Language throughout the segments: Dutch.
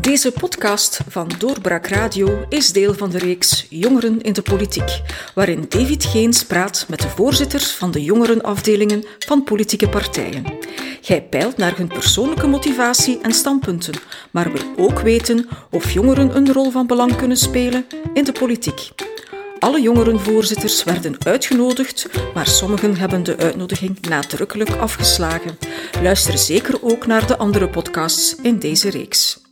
Deze podcast van Doorbraak Radio is deel van de reeks Jongeren in de Politiek, waarin David Geens praat met de voorzitters van de jongerenafdelingen van politieke partijen. Hij peilt naar hun persoonlijke motivatie en standpunten, maar wil ook weten of jongeren een rol van belang kunnen spelen in de politiek. Alle jongerenvoorzitters werden uitgenodigd, maar sommigen hebben de uitnodiging nadrukkelijk afgeslagen. Luister zeker ook naar de andere podcasts in deze reeks.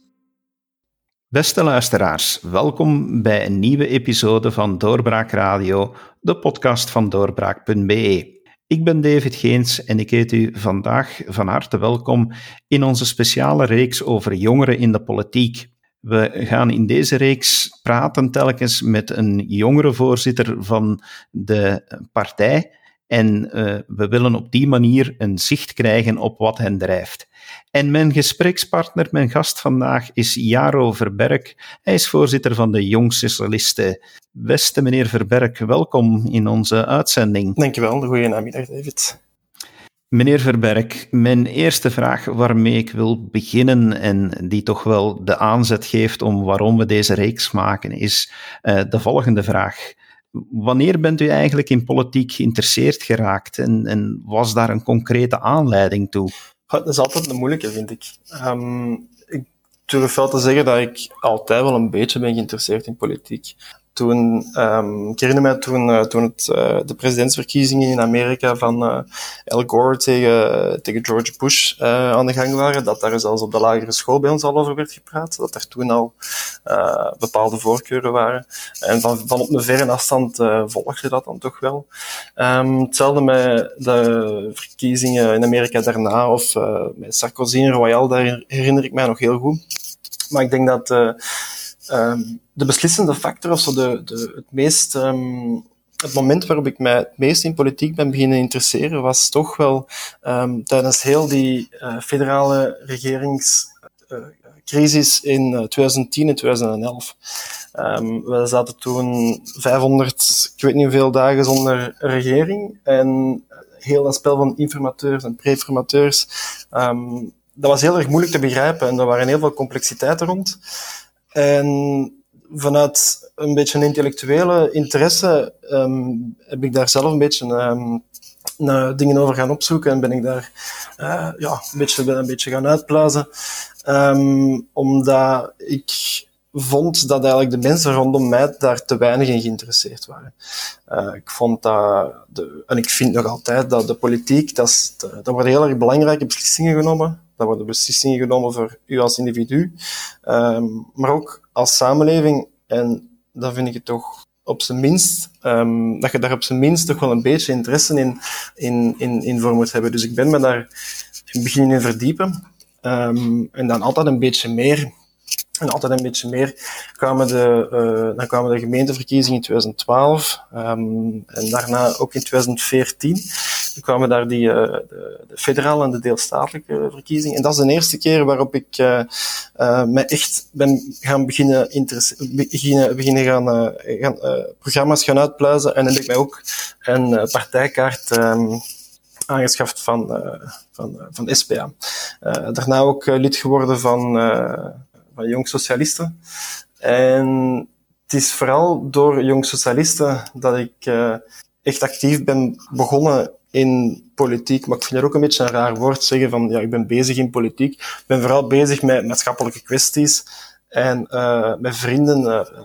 Beste luisteraars, welkom bij een nieuwe episode van Doorbraak Radio, de podcast van doorbraak.be. Ik ben David Geens en ik heet u vandaag van harte welkom in onze speciale reeks over jongeren in de politiek. We gaan in deze reeks praten telkens met een jongere voorzitter van de partij en uh, we willen op die manier een zicht krijgen op wat hen drijft. En mijn gesprekspartner, mijn gast vandaag, is Jaro Verberg. Hij is voorzitter van de Jong Socialisten. Beste meneer Verberg, welkom in onze uitzending. Dankjewel, goedenamiddag David. Meneer Verberg, mijn eerste vraag waarmee ik wil beginnen en die toch wel de aanzet geeft om waarom we deze reeks maken, is uh, de volgende vraag. Wanneer bent u eigenlijk in politiek geïnteresseerd geraakt en, en was daar een concrete aanleiding toe? Dat is altijd een moeilijke, vind ik. Um, ik durf wel te zeggen dat ik altijd wel een beetje ben geïnteresseerd in politiek toen, um, ik herinner me toen, uh, toen uh, de presidentsverkiezingen in Amerika van uh, Al Gore tegen, tegen George Bush aan de gang waren, dat daar zelfs op de lagere school bij ons al over werd gepraat, dat er toen al bepaalde voorkeuren waren. En van, van op een verre afstand volgde dat dan toch wel. Um, hetzelfde met de verkiezingen in Amerika daarna, of met Sarkozy en Royal, daar herinner ik mij nog heel goed. Maar ik denk dat um, de beslissende factor, of zo de, de, het meest, um, het moment waarop ik mij het meest in politiek ben beginnen interesseren, was toch wel um, tijdens heel die uh, federale regeringscrisis uh, in 2010 uh, en 2011. Um, we zaten toen 500, ik weet niet hoeveel dagen zonder regering. En heel dat spel van informateurs en preformateurs, um, dat was heel erg moeilijk te begrijpen en er waren heel veel complexiteiten rond. En vanuit een beetje een intellectuele interesse um, heb ik daar zelf een beetje um, naar dingen over gaan opzoeken en ben ik daar uh, ja, een, beetje, een beetje gaan uitpluizen. Um, omdat ik vond dat eigenlijk de mensen rondom mij daar te weinig in geïnteresseerd waren. Uh, ik vond dat, de, en ik vind nog altijd dat de politiek, dat, is, dat worden heel erg belangrijke beslissingen genomen. Dat worden beslissingen genomen voor u als individu, um, maar ook als samenleving. En dan vind ik het toch op zijn minst, um, dat je daar op zijn minst toch wel een beetje interesse in, in, in, in voor moet hebben. Dus ik ben me daar in begin in verdiepen. Um, en dan altijd een beetje meer en altijd een beetje meer kwamen de, uh, dan kwamen de gemeenteverkiezingen in 2012 um, en daarna ook in 2014 kwamen daar die, uh, de, de, federale en de deelstatelijke verkiezingen. En dat is de eerste keer waarop ik uh, uh, me echt ben gaan beginnen, beginnen, beginnen gaan, gaan programma's gaan uitpluizen. En heb ik mij ook een partijkaart um, aangeschaft van, van, van SPA. daarna ook lid geworden van van Jong Socialisten. En het is vooral door Jong Socialisten dat ik uh, echt actief ben begonnen in politiek. Maar ik vind het ook een beetje een raar woord zeggen van ja, ik ben bezig in politiek. Ik ben vooral bezig met maatschappelijke kwesties en uh, met vrienden. Uh,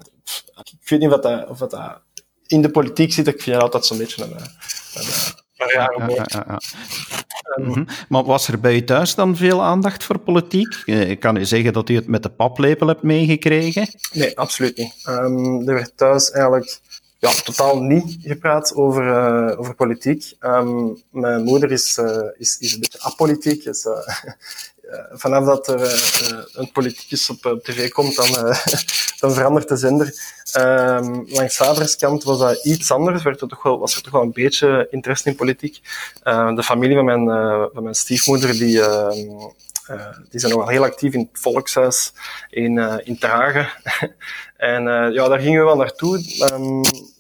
ik weet niet wat dat, of dat in de politiek zit. Ik vind het altijd zo'n beetje een, een, een, raar woord. Mm -hmm. Maar was er bij u thuis dan veel aandacht voor politiek? Eh, ik kan u zeggen dat u het met de paplepel hebt meegekregen? Nee, absoluut niet. Um, er werd thuis eigenlijk ja, totaal niet gepraat over, uh, over politiek. Um, mijn moeder is, uh, is, is een beetje apolitiek. Is, uh, vanaf dat er een politicus op tv komt, dan, dan verandert de zender. Um, langs vaders kant was dat iets anders. Werd er toch wel, was er toch wel een beetje interesse in politiek. de familie van mijn, van mijn stiefmoeder, die, uh, die zijn nog wel heel actief in het volkshuis in, uh, in en ja, daar gingen we wel naartoe.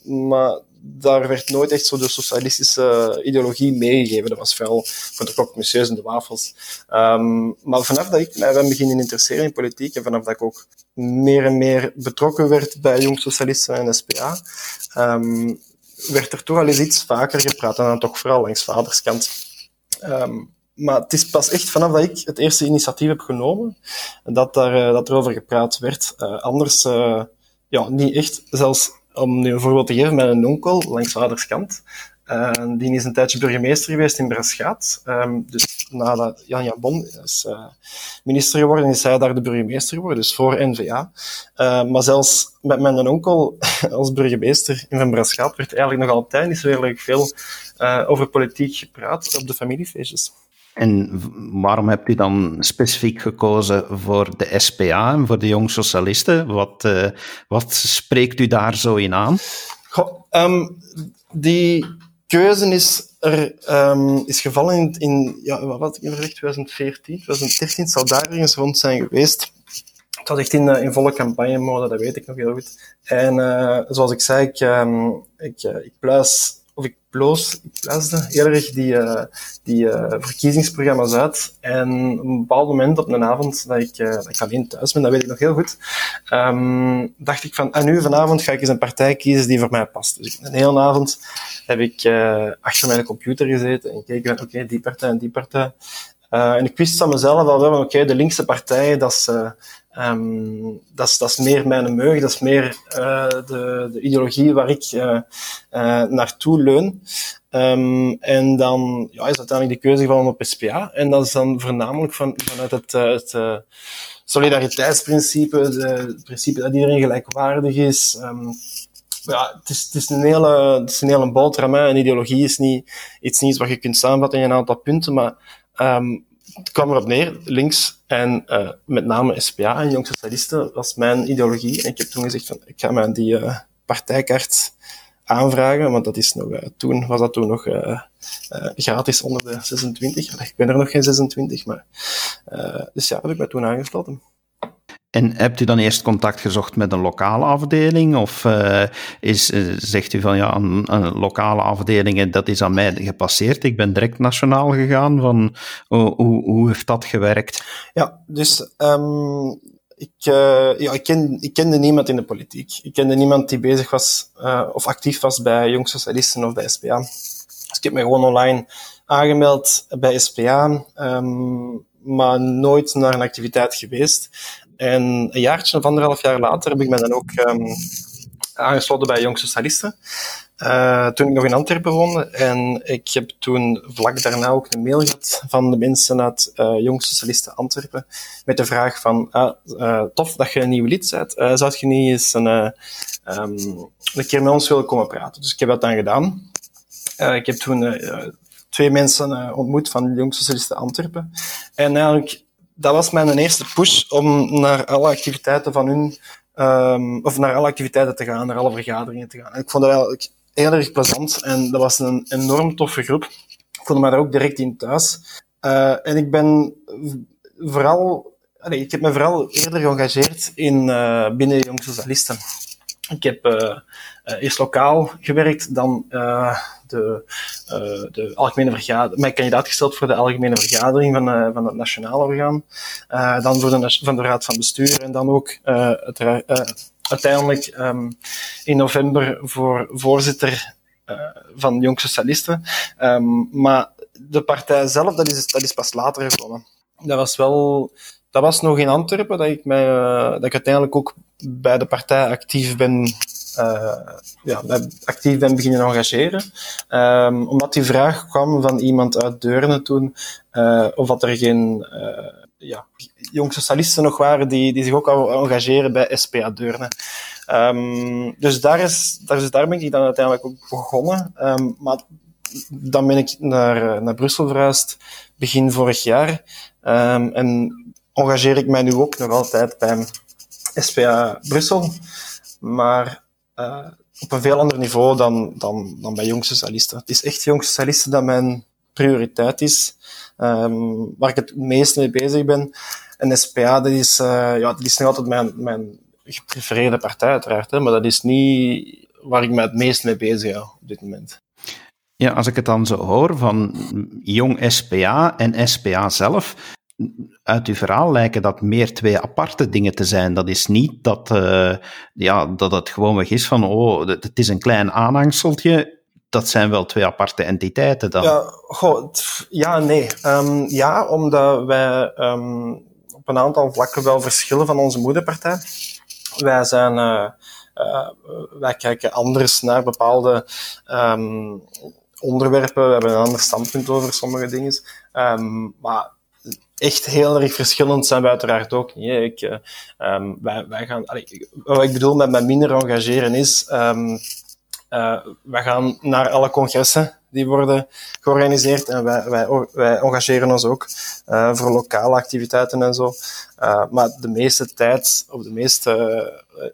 Maar daar werd nooit echt zo de socialistische ideologie meegegeven. Dat was vooral voor de klokmuseus en de wafels. Um, maar vanaf dat ik mij ben beginnen interesseren in politiek en vanaf dat ik ook meer en meer betrokken werd bij Jong Socialisten en SPA, um, werd er toch al eens iets vaker gepraat en dan toch vooral langs vaderskant. Um, maar het is pas echt vanaf dat ik het eerste initiatief heb genomen, dat, daar, uh, dat er over gepraat werd. Uh, anders, uh, ja, niet echt. Zelfs om nu een voorbeeld te geven, een onkel langs vaders kant. Uh, die is een tijdje burgemeester geweest in Braschaat. Um, dus nadat Jan Jan Bon is uh, minister geworden, is hij daar de burgemeester geworden, dus voor N-VA. Uh, maar zelfs met mijn onkel als burgemeester in Van werd eigenlijk nog altijd niet zo heel veel over politiek gepraat op de familiefeestjes. En waarom hebt u dan specifiek gekozen voor de SPA en voor de Jong Socialisten? Wat, uh, wat spreekt u daar zo in aan? Um, die keuze is, er, um, is gevallen in, in ja, wat gezegd, 2014, 2013, zal daar ergens rond zijn geweest. Het was echt in, uh, in volle campagne-mode, dat weet ik nog heel goed. En uh, zoals ik zei, ik, um, ik, ik pluis of ik bloos, ik heel erg die, uh, die uh, verkiezingsprogramma's uit. En op een bepaald moment op een avond dat ik, uh, dat ik alleen thuis ben, dat weet ik nog heel goed, um, dacht ik van, en ah, nu vanavond ga ik eens een partij kiezen die voor mij past. Dus een hele avond heb ik achter mijn computer gezeten en gekeken van, oké, die partij en die partij. en ik wist van mezelf al wel, oké, de linkse partij, dat is Um, dat, is, dat meer mijn meug, dat is meer uh, de, de ideologie waar ik uh, uh, naartoe leun. Um, en dan ja, is uiteindelijk de keuze gevallen op SPA. En dat is dan voornamelijk van, vanuit het, het solidariteitsprincipe, het principe dat iedereen gelijkwaardig is. Um, ja, het is, het is een hele, een hele boterham. Een ideologie is niet iets wat je kunt samenvatten in een aantal punten, maar het kwam erop neer, links en uh, met name SPA en Jong Socialisten was mijn ideologie. En ik heb toen gezegd van, ik ga mij die uh, partijkaart aanvragen, want dat is nog, uh, toen was dat toen nog gratis onder de 26. Ik ben er nog geen 26, maar dus ja, heb ik mij toen aangesloten. En hebt u dan eerst contact gezocht met een lokale afdeling? Of uh, is, uh, zegt u van ja, een, lokale afdeling, dat is aan mij gepasseerd. Ik ben direct nationaal gegaan. Van, hoe, hoe, heeft dat gewerkt? Ja, dus um, ik, uh, ja, ik, ken, ik kende niemand in de politiek. Ik kende niemand die bezig was of actief was bij Jong Socialisten of bij SPA. Dus ik heb me gewoon online aangemeld bij SPA. Um, maar nooit naar een activiteit geweest. En een jaartje of anderhalf jaar later heb ik me dan ook um, aangesloten bij Jong Socialisten. Uh, toen ik nog in Antwerpen woonde. En ik heb toen vlak daarna ook een mail gehad van de mensen uit uh, Jong Socialisten Antwerpen. Met de vraag van, ah, uh, tof dat je een nieuw lid bent. zou je niet eens een, um, een keer met ons willen komen praten? Dus ik heb dat dan gedaan. ik heb toen twee mensen ontmoet van Jong Socialisten Antwerpen. En eigenlijk dat was mijn eerste push om naar alle activiteiten van hun, um, of naar alle activiteiten te gaan, naar alle vergaderingen te gaan. En ik vond dat eigenlijk heel erg plezant en dat was een enorm toffe groep. Ik voelde me daar ook direct in thuis. Uh, en ik ben vooral, allee, ik heb me vooral eerder geëngageerd in, uh, binnen Jong Socialisten. Ik heb uh, eerst lokaal gewerkt, dan de, uh, de algemene vergadering, mij kandidaat gesteld voor de algemene vergadering van, van het nationale orgaan. Dan voor de, van de raad van bestuur en dan ook het, uiteindelijk um, in november voor voorzitter van Jong Socialisten. Um, maar de partij zelf, dat is, dat is pas later gekomen. Dat was wel dat was nog in Antwerpen dat ik, mij, dat ik uiteindelijk ook bij de partij actief ben ja, actief ben beginnen engageren. Um, omdat die vraag kwam van iemand uit Deurne toen, uh, of dat er geen uh, ja, jong socialisten nog waren die, die zich ook al engageren bij SPA Deurne. Um, dus daar, is, daar, is, daar ben ik dan uiteindelijk ook begonnen. Um, maar dan ben ik naar, naar Brussel verhuisd, begin vorig jaar. en engageer ik mij nu ook nog altijd bij SPA Brussel. Maar uh, op een veel ander niveau dan, dan, dan bij jong socialisten. Het is echt jong socialisten dat mijn prioriteit is, um, waar ik het meest mee bezig ben. En SPA, dat is, uh, ja, dat is nog altijd mijn, mijn geprefereerde partij uiteraard, hè, maar dat is niet waar ik me het meest mee bezig hou op dit moment. Ja, als ik het dan zo hoor van jong SPA en SPA zelf, uit uw verhaal lijken dat meer twee aparte dingen te zijn. Dat is niet dat, uh, ja, dat het gewoonweg is van, oh, het is een klein aanhangseltje. Dat zijn wel twee aparte entiteiten dan. Ja, ja nee. Um, ja, omdat wij um, op een aantal vlakken wel verschillen van onze moederpartij. Wij zijn... Uh, uh, wij kijken anders naar bepaalde um, onderwerpen. We hebben een ander standpunt over sommige dingen. Maar echt heel erg verschillend zijn we uiteraard ook niet. Ik, uh, um, wij, wij gaan, wat ik bedoel met, met minder engageren is, um, uh, wij gaan naar alle congressen die worden georganiseerd en wij, wij, wij engageren ons ook uh, voor lokale activiteiten en zo. maar de meeste tijd, of de meeste,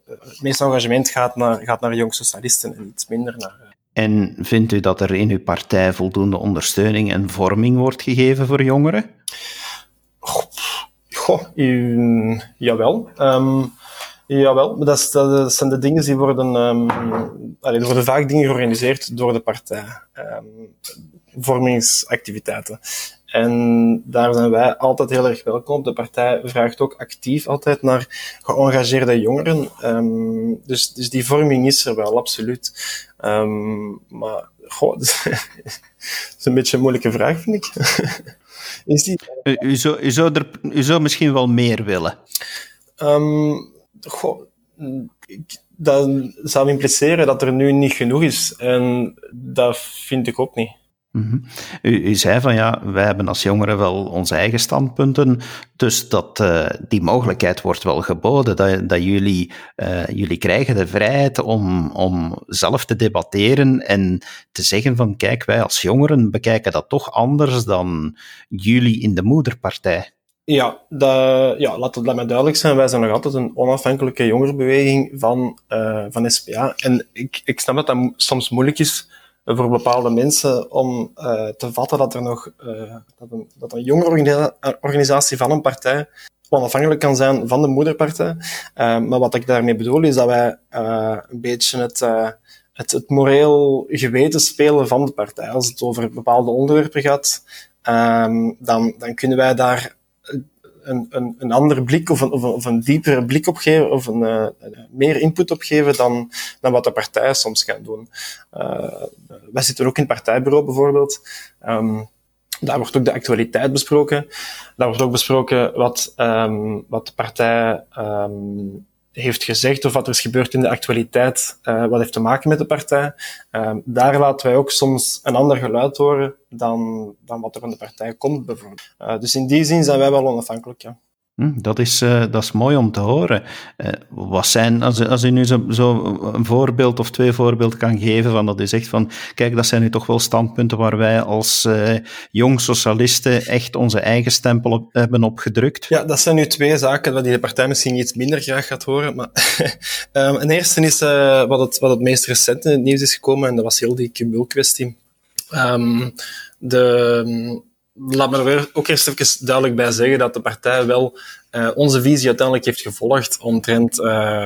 het meeste engagement gaat naar, gaat naar jong socialisten en iets minder naar en vindt u dat er in uw partij voldoende ondersteuning en vorming wordt gegeven voor jongeren? Goh, jawel. Um, jawel, dat, dat, zijn de dingen die worden... Um, worden vaak dingen georganiseerd door de partij. Um, vormingsactiviteiten. En daar zijn wij altijd heel erg welkom. De partij vraagt ook actief altijd naar geëngageerde jongeren. Um, dus, dus die vorming is er wel, absoluut. Um, maar, goh, dat is een beetje een moeilijke vraag, vind ik. is die... u, u, zou, u, zou er, u zou misschien wel meer willen? Um, goh, ik, dat zou impliceren dat er nu niet genoeg is. En dat vind ik ook niet. Mm u, zei van ja, wij hebben als jongeren wel onze eigen standpunten, dus dat, uh, die mogelijkheid wordt wel geboden, dat, dat jullie, uh, jullie krijgen de vrijheid om, om zelf te debatteren en te zeggen van kijk, wij als jongeren bekijken dat toch anders dan jullie in de moederpartij. Ja, dat, ja laat het mij duidelijk zijn. Wij zijn nog altijd een onafhankelijke jongerenbeweging van, uh, van SPA. En ik, ik snap dat dat soms moeilijk is voor bepaalde mensen om uh, te vatten dat er nog uh, dat, een, dat een jongere organisatie van een partij onafhankelijk kan zijn van de moederpartij. Uh, maar wat ik daarmee bedoel is dat wij een beetje het, het, het moreel geweten spelen van de partij. Als het over bepaalde onderwerpen gaat, ehm, dan, dan kunnen wij daar een, een, een andere blik of een, of een, diepere blik op geven, of een, uh, meer input op geven dan, dan wat de partijen soms gaan doen. Uh, wij zitten ook in het partijbureau bijvoorbeeld. Um, daar wordt ook de actualiteit besproken. Daar wordt ook besproken wat, um, wat de partij um, heeft gezegd of wat er is gebeurd in de actualiteit, uh, wat heeft te maken met de partij. Uh, daar laten wij ook soms een ander geluid horen dan, dan wat er van de partij komt, bijvoorbeeld. Uh, dus in die zin zijn wij wel onafhankelijk, ja. Hm, dat is, uh, dat is mooi om te horen. Uh, wat zijn, als, als u nu zo, zo, een voorbeeld of twee voorbeelden kan geven van dat u zegt van, kijk, dat zijn nu toch wel standpunten waar wij als uh, jong socialisten echt onze eigen stempel op, hebben opgedrukt? Ja, dat zijn nu twee zaken die de partij misschien iets minder graag gaat horen. Maar um, een eerste is wat, het, wat het meest recent in het nieuws is gekomen, en dat was heel die cumul-kwestie. Um, de laat me er ook eerst even duidelijk bij zeggen dat de partij wel uh, onze visie uiteindelijk heeft gevolgd omtrent, uh,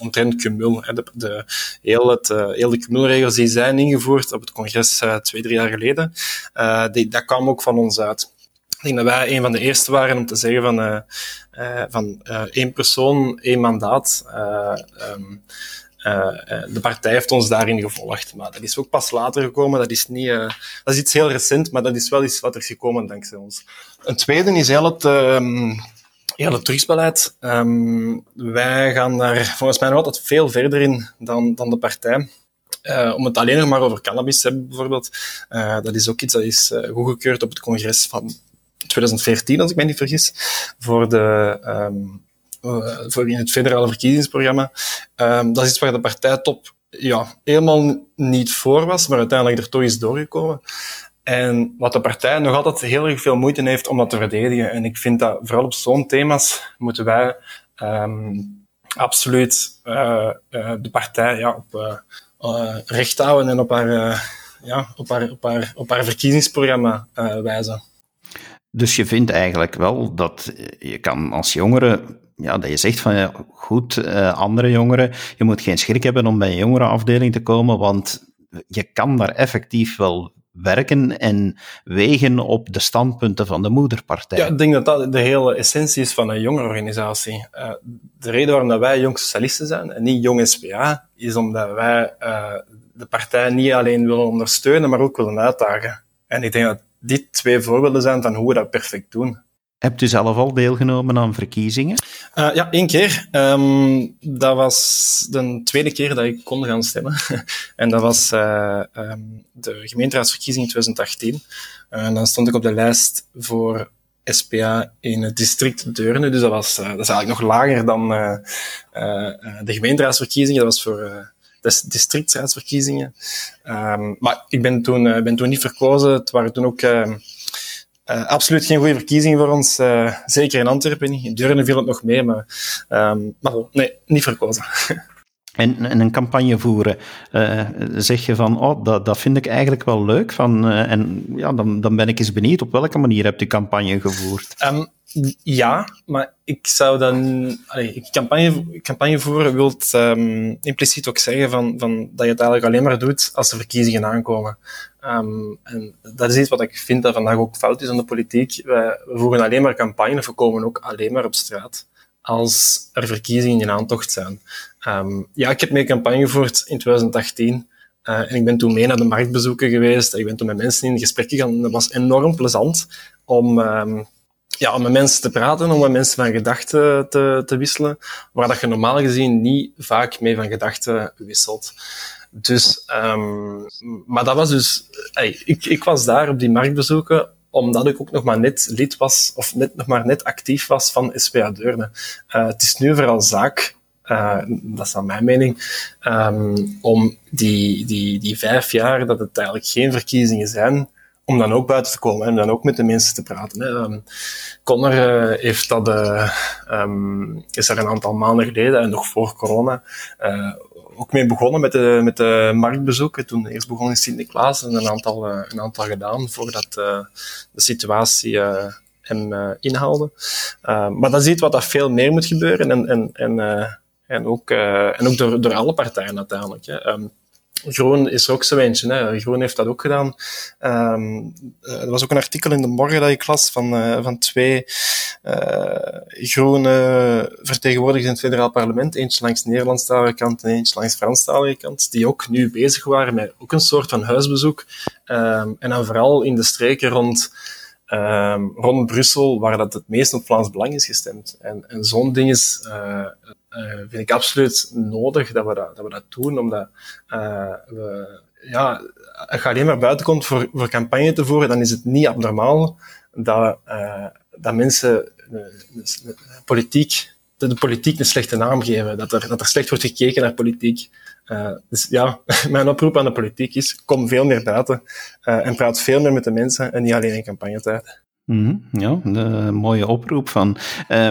omtrent cumul. De, de, heel, het, heel de cumulregels die zijn ingevoerd op het congres uh, twee, drie jaar geleden, die, dat kwam ook van ons uit. Ik denk dat wij een van de eerste waren om te zeggen van, van één persoon, één mandaat. Uh, de partij heeft ons daarin gevolgd. Maar dat is ook pas later gekomen. Dat is, niet, uh, dat is iets heel recent, maar dat is wel iets wat er is gekomen dankzij ons. Een tweede is heel het, heel het drugsbeleid. Um, wij gaan daar volgens mij nog altijd veel verder in dan, dan de partij. Om het alleen nog maar over cannabis te hebben, bijvoorbeeld. Dat is ook iets dat is goedgekeurd op het congres van 2014, als ik mij niet vergis, voor de uh, voor in het federale verkiezingsprogramma. Um, dat is iets waar de partijtop ja, helemaal niet voor was, maar uiteindelijk er toch is doorgekomen. En wat de partij nog altijd heel erg veel moeite heeft om dat te verdedigen. En ik vind dat vooral op zo'n thema's moeten wij um, absoluut uh, uh, de partij ja, op recht houden en op haar, ja, op haar, op haar, op haar verkiezingsprogramma wijzen. Dus je vindt eigenlijk wel dat je kan als jongere ja, dat je zegt van goed, uh, andere jongeren, je moet geen schrik hebben om bij een jongerenafdeling te komen, want je kan daar effectief wel werken en wegen op de standpunten van de moederpartij. Ja, ik denk dat dat de hele essentie is van een jongerenorganisatie. Uh, de reden waarom wij jong socialisten zijn en niet jong SPA, is omdat wij uh, de partij niet alleen willen ondersteunen, maar ook willen uitdagen. En ik denk dat dit twee voorbeelden zijn van hoe we dat perfect doen. Hebt u zelf al deelgenomen aan verkiezingen? Uh, ja, één keer. Um, dat was de tweede keer dat ik kon gaan stemmen. en dat was uh, um, de gemeenteraadsverkiezing in 2018. Uh, en dan stond ik op de lijst voor SPA in het district Deurne. Dus dat, was, dat is eigenlijk nog lager dan de gemeenteraadsverkiezingen. Dat was voor de districtsraadsverkiezingen. Um, maar ik ben toen, ben toen niet verkozen. Het waren toen ook uh, absoluut geen goede verkiezingen voor ons. Uh, zeker in Antwerpen. In Deurne viel het nog mee, maar, um, maar nee, niet verkozen. En, en, een campagne voeren, uh, zeg je van, oh, dat, dat vind ik eigenlijk wel leuk. Van, en ja, dan, dan ben ik eens benieuwd, op welke manier hebt u campagne gevoerd? Um, ja, maar ik zou dan... Allee, campagne, campagne voeren wil um, impliciet ook zeggen van, van, dat je het eigenlijk alleen maar doet als de verkiezingen aankomen. Um, en dat is iets wat ik vind dat vandaag ook fout is aan de politiek. Wij, we voeren alleen maar campagne we komen ook alleen maar op straat als er verkiezingen in aantocht zijn. Um, ja, ik heb mee campagne gevoerd in 2018. Uh, en ik ben toen mee naar de marktbezoeken geweest. Ik ben toen met mensen in gesprek gegaan. Dat was enorm plezant om, um, ja, om met mensen te praten, om met mensen van gedachten te, te wisselen, waar dat je normaal gezien niet vaak mee van gedachten wisselt. Dus, um, maar dat was dus, ik, ik was daar op die marktbezoeken omdat ik ook nog maar net lid was, of net, nog maar net actief was van SPA Deurne. Uh, het is nu vooral zaak, uh, dat is aan mijn mening, um, om die, die, die vijf jaar dat het eigenlijk geen verkiezingen zijn, om dan ook buiten te komen en dan ook met de mensen te praten. Hè. Um, Connor uh, heeft dat, um, is er een aantal maanden geleden, en nog voor corona, ook mee begonnen met de, met de marktbezoeken. Toen eerst begon in Sint-Niklaas en een aantal, uh, een aantal gedaan voordat de situatie hem inhaalde. maar dat ziet wat dat veel meer moet gebeuren en, en, en, en ook, en ook door, door alle partijen uiteindelijk. Hè. Um, Groen is er ook zo eentje. Groen heeft dat ook gedaan. Um, er was ook een artikel in de morgen dat ik las van, uh, van twee uh, groene vertegenwoordigers in het federaal parlement. Eentje langs de Nederlandstalige kant en eentje langs de Franstalige kant. Die ook nu bezig waren met ook een soort van huisbezoek. Um, en dan vooral in de streken rond um, rond Brussel, waar dat het meest op Vlaams Belang is gestemd. En, zo'n ding is, uh, uh, vind ik absoluut nodig dat we dat, dat, we dat doen, omdat we, ja, als je alleen maar buiten komt voor, voor campagne te voeren, dan is het niet abnormaal dat, dat mensen politiek, de, de politiek een slechte naam geven, dat er, dat er slecht wordt gekeken naar politiek. Uh, dus ja, mijn oproep aan de politiek is, kom veel meer buiten uh, en praat veel meer met de mensen en niet alleen in campagnetijd. Mm ja, een mooie oproep van. Uh,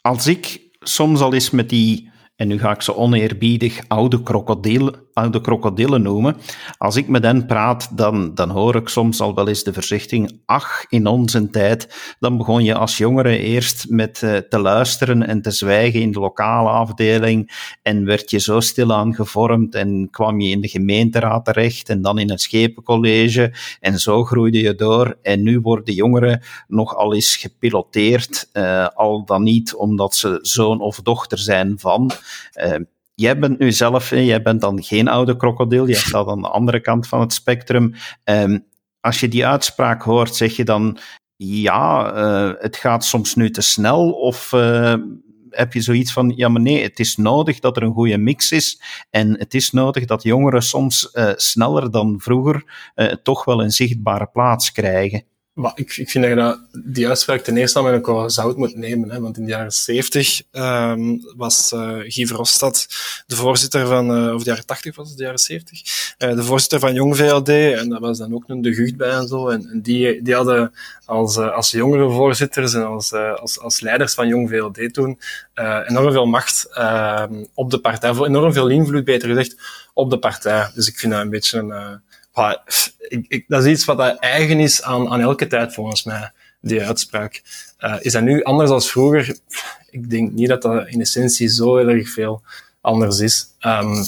als ik soms al eens met die en nu ga ik ze oneerbiedig oude, krokodil, oude krokodillen noemen. Als ik met hen praat, dan, dan hoor ik soms al wel eens de verzichting, ach, in onze tijd, dan begon je als jongere eerst met uh, te luisteren en te zwijgen in de lokale afdeling en werd je zo stilaan gevormd en kwam je in de gemeenteraad terecht en dan in het schepencollege en zo groeide je door en nu worden jongeren nogal eens gepiloteerd, uh, al dan niet omdat ze zoon of dochter zijn van, uh, jij bent nu zelf, jij bent dan geen oude krokodil, jij staat aan de andere kant van het spectrum. Uh, als je die uitspraak hoort, zeg je dan, ja, uh, het gaat soms nu te snel, of uh, heb je zoiets van, ja, maar nee, het is nodig dat er een goede mix is en het is nodig dat jongeren soms sneller dan vroeger toch wel een zichtbare plaats krijgen. Maar ik, ik vind dat je dat, die uitspraak ten eerste al met korrel zout moet nemen. Hè, want in de jaren 70 um, was uh, Guy Verhofstadt de voorzitter van, uh, of de jaren 80 was het, de jaren 70, uh, eh, de voorzitter van Jong VLD. En dat was dan ook een de Gucht bij en zo. En, en die, die hadden als, als jongere voorzitters en als, als, als leiders van Jong VLD toen enorm veel macht ehm, op de partij, enorm veel invloed, beter gezegd, op de partij. Dus ik vind dat een beetje een dat is iets wat eigen is aan, aan elke tijd volgens mij. die uitspraak. is dat nu anders dan vroeger? Ik denk niet dat dat in essentie zo heel erg veel anders is. Um,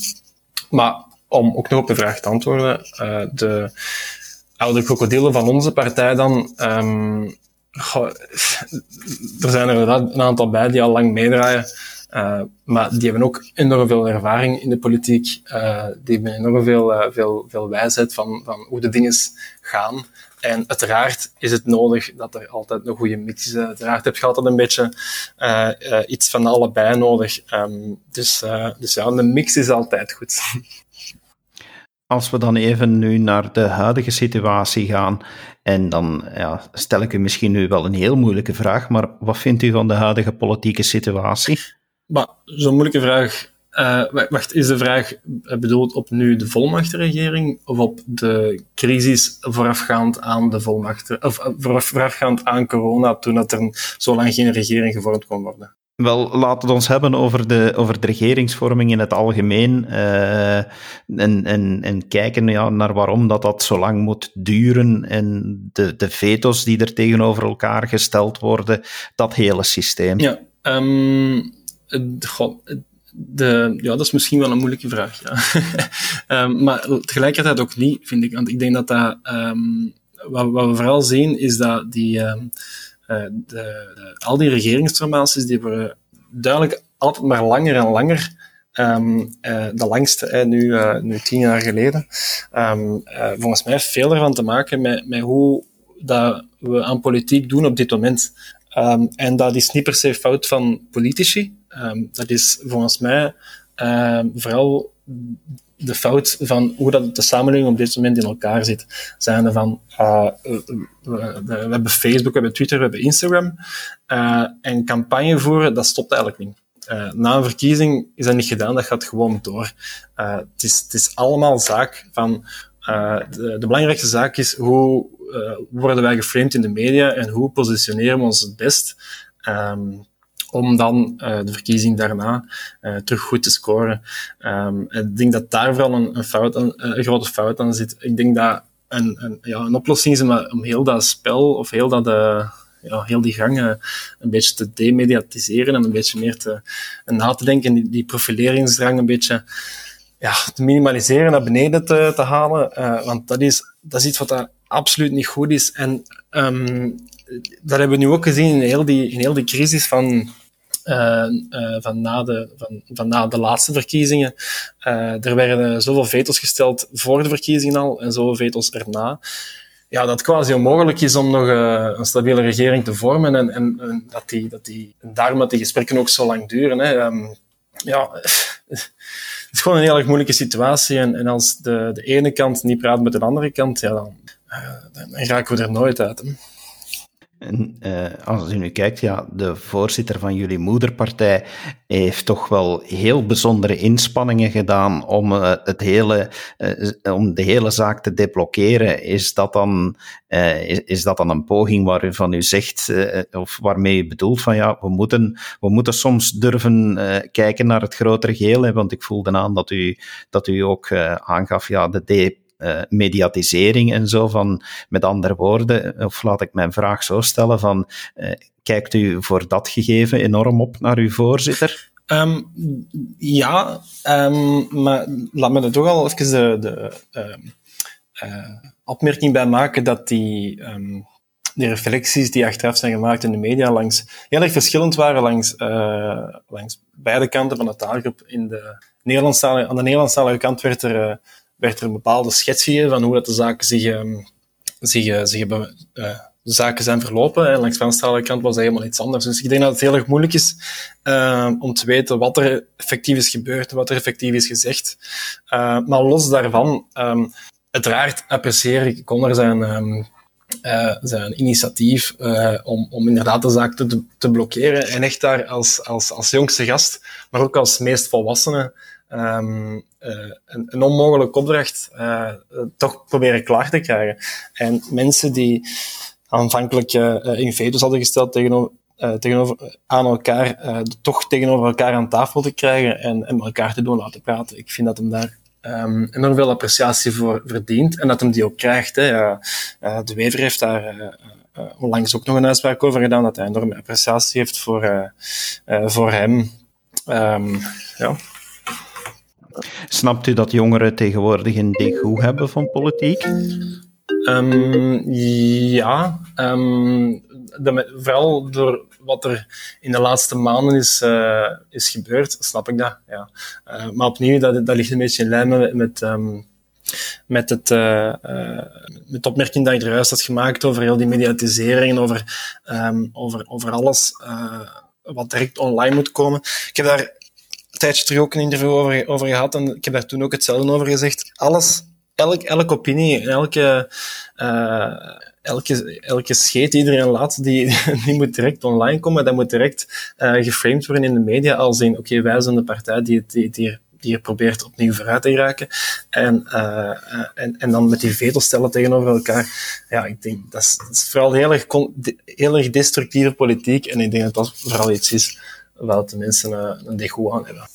maar om ook nog op de vraag te antwoorden, de oude krokodillen van onze partij dan, um, er zijn er een aantal bij die al lang meedraaien. Uh, maar die hebben ook enorm veel ervaring in de politiek. Uh, die hebben enorm veel, uh, veel, veel wijsheid van, van hoe de dingen gaan. En uiteraard is het nodig dat er altijd een goede mix is. Uiteraard heb je altijd een beetje iets van allebei nodig. Um, dus, dus ja, een mix is altijd goed. Als we dan even nu naar de huidige situatie gaan, en dan ja, stel ik u misschien nu wel een heel moeilijke vraag, maar wat vindt u van de huidige politieke situatie? Maar zo'n moeilijke vraag. Uh, wacht, is de vraag bedoeld op nu de volmachtenregering of op de crisis voorafgaand aan de volmachten, of eh, voorafgaand aan corona, toen dat er zo lang geen regering gevormd kon worden? Wel, laten we ons hebben over de, over de regeringsvorming in het algemeen uh, en, en, en kijken ja, naar waarom dat, dat zo lang moet duren en de, de veto's die er tegenover elkaar gesteld worden, dat hele systeem. Ja, um, God, de, ja, dat is misschien wel een moeilijke vraag. Ja. um, maar tegelijkertijd ook niet, vind ik. Want ik denk dat dat, um, wat, wat, we vooral zien, is dat die, um, uh, de, de, al die regeringsformaties, die worden duidelijk altijd maar langer en langer. De langste, uh, nu, nu tien jaar geleden. Volgens mij heeft veel ervan te maken met, met hoe dat we aan politiek doen op dit moment. En dat is niet per se fout van politici. Um, dat is volgens mij um, vooral de fout van hoe dat de samenleving op dit moment in elkaar zit. Zijn van, uh, we, we, hebben Facebook, we hebben Twitter, we hebben Instagram. Uh, en campagne voeren, dat stopt eigenlijk niet. Uh, na een verkiezing is dat niet gedaan, dat gaat gewoon door. Uh, het, is, het is allemaal zaak van. De, de belangrijkste zaak is hoe worden wij geframed in de media en hoe positioneren we ons het best. Um, om dan uh, de verkiezing daarna uh, terug goed te scoren. Um, ik denk dat daar vooral een, een, fout aan, een grote fout aan zit. Ik denk dat een, een, ja, een oplossing is om, heel dat spel of heel dat... Ja, heel die gangen een beetje te demediatiseren en een beetje meer na te denken, die, die profileringsdrang een beetje ja, te minimaliseren, naar beneden te, halen. Want dat is, dat is iets wat dat absoluut niet goed is. En um, dat hebben we nu ook gezien in heel die, in heel die crisis van uh, van, na de, van, van na de laatste verkiezingen. Uh, er werden zoveel vetels gesteld voor de verkiezingen al en zoveel vetels erna. Ja, dat quasi onmogelijk is om nog een stabiele regering te vormen en, en, en, dat die, dat die, daarom dat die gesprekken ook zo lang duren. Hè. Um, ja, het is gewoon een heel erg moeilijke situatie en, en als de, de ene kant niet praat met de andere kant, ja, dan, dan raken we er nooit uit. En uh, als u nu kijkt, ja, de voorzitter van jullie moederpartij heeft toch wel heel bijzondere inspanningen gedaan om, uh, het hele, uh, om de hele zaak te deblokkeren. Is dat dan, is, is, dat dan een poging waarvan u zegt, of waarmee u bedoelt van ja, we moeten, we moeten soms durven kijken naar het grotere geheel? Hè, want ik voelde aan dat u, dat u ook aangaf, ja, de D uh, mediatisering en zo. Van, met andere woorden, of laat ik mijn vraag zo stellen: van, uh, kijkt u voor dat gegeven enorm op naar uw voorzitter? Um, ja, um, maar laat me er toch al even de, de uh, opmerking bij maken dat die, die reflecties die achteraf zijn gemaakt in de media langs, heel erg verschillend waren langs, langs beide kanten van de taalgroep. In de Nederlandstalige, aan de Nederlandstalige kant werd er werd er een bepaalde schets gegeven van hoe dat de zaken zich, um, zich, uh, zich hebben, de zaken zijn verlopen. En langs de Franstalige kant was dat helemaal iets anders. Dus ik denk dat het heel erg moeilijk is uh, om te weten wat er effectief is gebeurd, wat er effectief is gezegd. Uh, maar los daarvan, um, uiteraard apprecieer ik Connor zijn, zijn initiatief om, om inderdaad de zaak te, te blokkeren. En echt daar als, als, als jongste gast, maar ook als meest volwassene, een, een, onmogelijke opdracht uh, toch proberen klaar te krijgen. En mensen die aanvankelijk uh, in vetos hadden gesteld tegenover, tegenover aan elkaar, toch tegenover elkaar aan tafel te krijgen en, en elkaar te doen laten praten. Ik vind dat hem daar um, enorm veel appreciatie voor verdient en dat hem die ook krijgt. Hè. de Wever heeft daar onlangs ook nog een uitspraak over gedaan, dat hij enorme appreciatie heeft voor, voor hem. Um, ja. Snapt u dat jongeren tegenwoordig een degoe hebben van politiek? Um, ja, um, vooral door wat er in de laatste maanden is, uh, is gebeurd, snap ik dat. Ja. Uh, maar opnieuw, dat, ligt een beetje in lijn met, met, um, met, het, uh, met de opmerking dat je eruit had gemaakt over heel die mediatisering, over, over, over alles wat direct online moet komen. Ik heb daar tijdje terug ook een interview over, over gehad en ik heb daar toen ook hetzelfde over gezegd. Alles, elk, elke opinie, elke, uh, elke, elke scheet die iedereen laat, die, die moet direct online komen. Dat moet direct uh, geframed worden in de media als in, oké, wij zijn de partij die, die, die, die er probeert opnieuw vooruit te geraken. En, uh, en, en dan met die veto stellen tegenover elkaar. Ja, ik denk, dat is, dat is vooral heel erg, heel erg destructieve politiek. En ik denk dat dat vooral iets is waar de mensen een, een degoe aan hebben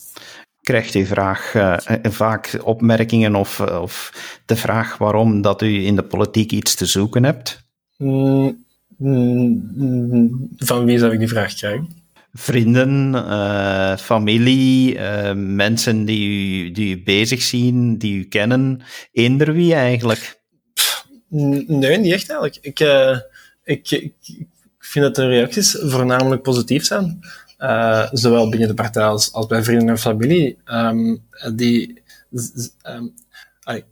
krijgt u vraag, uh, vaak opmerkingen of, of de vraag waarom dat u in de politiek iets te zoeken hebt? Mm, mm, van wie zou ik die vraag krijgen? Vrienden, uh, familie, uh, mensen die u, die u bezig zien, die u kennen. Eender wie eigenlijk? Nee, niet echt eigenlijk. Ik, ik, ik, vind dat de reacties voornamelijk positief zijn. Uh, zowel binnen de partij als, bij vrienden en familie, um, die,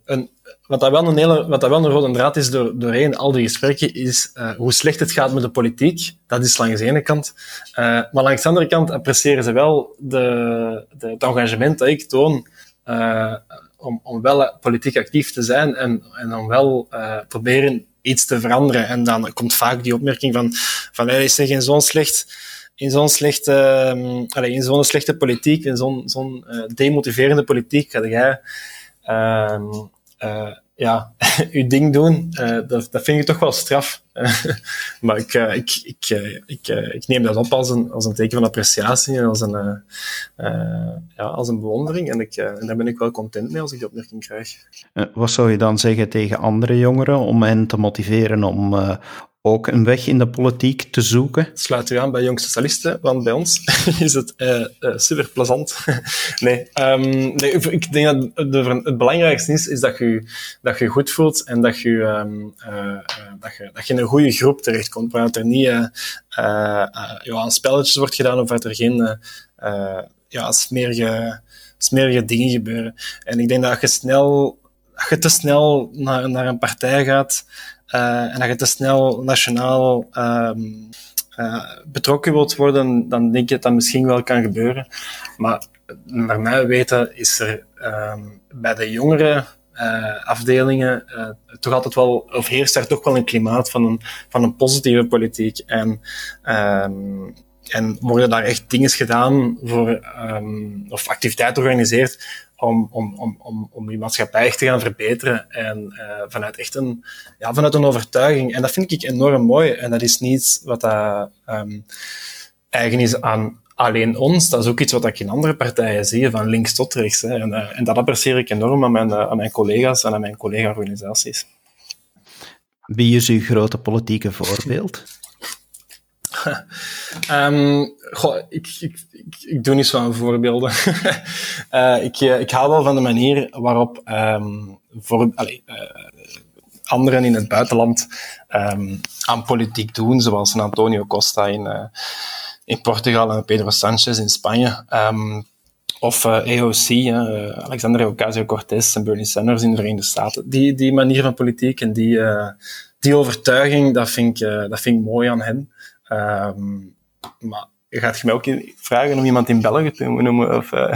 een, wat, dat wel een hele, wat dat wel een rode draad is door, doorheen al die gesprekken, is uh, hoe slecht het gaat met de politiek. Dat is langs de ene kant. Uh, maar langs de andere kant appreciëren ze wel de, de, het engagement dat ik toon om, om wel politiek actief te zijn en, en om wel proberen iets te veranderen. En dan komt vaak die opmerking van, van hey, is geen zo'n slecht in zo'n slechte, um, in zo'n slechte politiek, in zo'n zo'n uh, demotiverende politiek, ga jij uh, uh, ja, uw ding doen. Uh, dat, dat vind ik toch wel straf. maar ik, ik, ik, ik, ik neem dat op als een, als een teken van appreciatie en als een, ja, als een bewondering. En, ik, en daar ben ik wel content mee als ik die opmerking krijg. wat zou je dan zeggen tegen andere jongeren om hen te motiveren om, ook een weg in de politiek te zoeken? Sluit u aan bij Jong Socialisten, want bij ons is het uh, uh, super plezant. nee, um, nee, ik denk dat de, het belangrijkste is, is dat je dat je goed voelt en dat je, um, uh, dat je, dat je in een goede groep terechtkomt, waar er niet ja, aan spelletjes wordt gedaan of dat er geen ja, smerige, smerige dingen gebeuren. En ik denk dat je snel, je te snel naar, naar een partij gaat uh, en dat je te snel nationaal um, uh, betrokken wilt worden, dan denk je dat dat misschien wel kan gebeuren. Maar naar mij weten is er um, bij de jongere uh, afdelingen toch altijd wel, of heerst daar toch wel een klimaat van een, van een positieve politiek. En, um, en worden daar echt dingen gedaan voor, um, of activiteiten georganiseerd om, om, om, om, om je maatschappij echt te gaan verbeteren. En uh, vanuit echt een, ja, vanuit een overtuiging. En dat vind ik enorm mooi. En dat is niet wat dat, um, eigen is aan alleen ons. Dat is ook iets wat ik in andere partijen zie, van links tot rechts. Hè. En, uh, en dat apprecieer ik enorm aan mijn, uh, aan mijn collega's en aan mijn collega-organisaties. Wie is uw grote politieke voorbeeld? Um, goh, ik, ik, ik, doe niet zo voorbeelden. uh, ik, eh, ik hou wel van de manier waarop um, voor, allez, uh, anderen in het buitenland um, aan politiek doen, zoals Antonio Costa in, in Portugal en Pedro Sanchez in Spanje. Of AOC, Alexandria Ocasio-Cortez en Bernie Sanders in de Verenigde Staten. Die, die manier van politiek en die, die overtuiging, dat vind, ik, dat vind ik mooi aan hen. Um, maar gaat je mij ook vragen om iemand in België te noemen? Of, uh...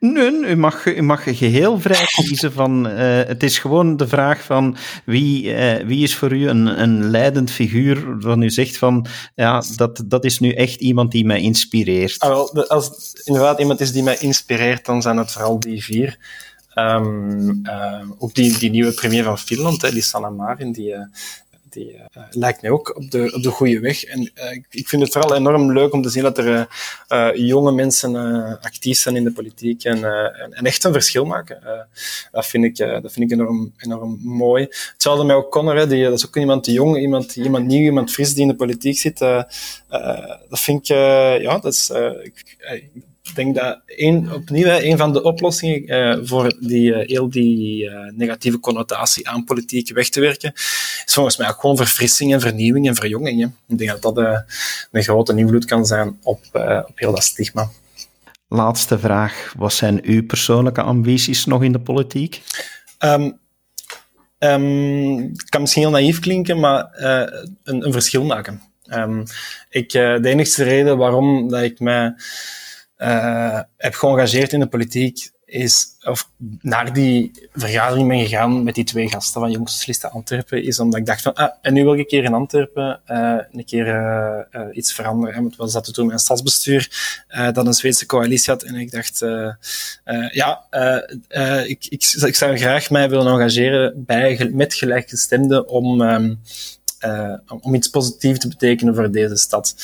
Nee, u mag, u mag geheel vrij kiezen van. Uh, het is gewoon de vraag van wie, uh, wie is voor u een, een leidend figuur van u zegt van ja, dat, dat is nu echt iemand die mij inspireert. Ah, wel, als het inderdaad iemand is die mij inspireert, dan zijn het vooral die vier. Um, uh, ook die, die nieuwe premier van Finland, hè, die Sanna Marin, die, die lijkt mij ook op de, op de goede weg. En ik, ik, vind het vooral enorm leuk om te zien dat er jonge mensen actief zijn in de politiek en, en, echt een verschil maken. dat, vind ik, dat vind ik enorm, enorm mooi. Hetzelfde met O'Connor, die, dat is ook iemand jong, iemand, iemand nieuw, iemand fris die in de politiek zit. dat vind ik, ja, dat is, ik, ik denk dat een, opnieuw een van de oplossingen uh, voor die, uh, heel die uh, negatieve connotatie aan politiek weg te werken, is volgens mij ook gewoon verfrissing en vernieuwing en verjonging. Hè. Ik denk dat dat een grote invloed kan zijn op, op heel dat stigma. Laatste vraag. Wat zijn uw persoonlijke ambities nog in de politiek? Um, um, het kan misschien heel naïef klinken, maar een, een, verschil maken. Um, ik, de enigste reden waarom dat ik mij uh, heb geëngageerd in de politiek, is, of naar die vergadering ben gegaan met die twee gasten van Jongstenslisten Antwerpen, is omdat ik dacht van, ah, en nu wil ik een keer in Antwerpen uh, een keer uh, iets veranderen. Want we zaten toen een stadsbestuur dat een Zweedse coalitie had, en ik dacht, ja, ik, ik, ik zou graag mij willen engageren bij, met gelijkgestemden om um, uh, om iets positiefs te betekenen voor deze stad.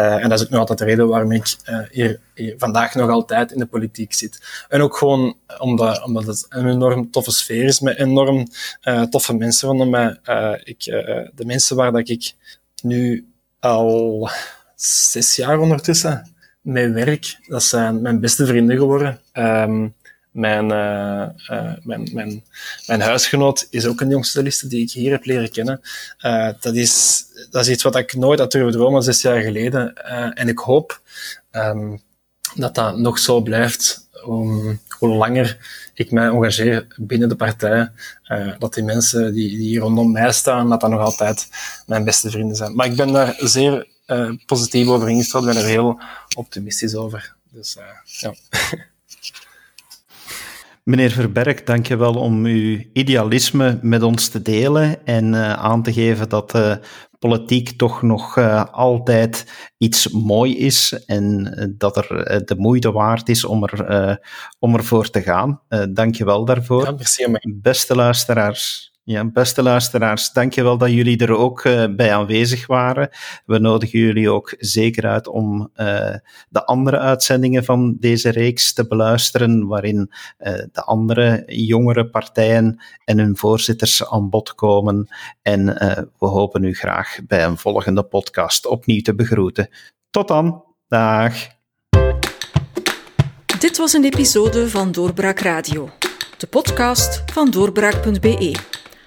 Uh, en dat is ook nog altijd de reden waarom ik uh, hier, hier, vandaag nog altijd in de politiek zit. En ook gewoon omdat, omdat het een enorm toffe sfeer is met enorm toffe mensen rondom mij. ik, de mensen waar dat ik nu al zes jaar ondertussen mee werk, dat zijn mijn beste vrienden geworden. Um, mijn, uh, uh, mijn, mijn, mijn huisgenoot is ook een jongste die ik hier heb leren kennen. Uh, dat, is, dat is iets wat ik nooit had durven dromen zes jaar geleden. en ik hoop um, dat dat nog zo blijft. Hoe langer ik mij engageer binnen de partij, dat die mensen die, die hier rondom mij staan, dat dat nog altijd mijn beste vrienden zijn. Maar ik ben daar zeer positief over ingesteld, ben er heel optimistisch over. Dus ja. Meneer Verberg, dank je wel om uw idealisme met ons te delen en uh, aan te geven dat uh, politiek toch nog uh, altijd iets mooi is en dat er de moeite waard is om, er, om ervoor te gaan. dank je wel daarvoor. Ja, merci Beste luisteraars, ja, beste luisteraars, dankjewel dat jullie er ook uh, bij aanwezig waren. We nodigen jullie ook zeker uit om uh, de andere uitzendingen van deze reeks te beluisteren, waarin uh, de andere jongere partijen en hun voorzitters aan bod komen. En we hopen u graag bij een volgende podcast opnieuw te begroeten. Tot dan. Dag. Dit was een episode van Doorbraak Radio, de podcast van doorbraak.be.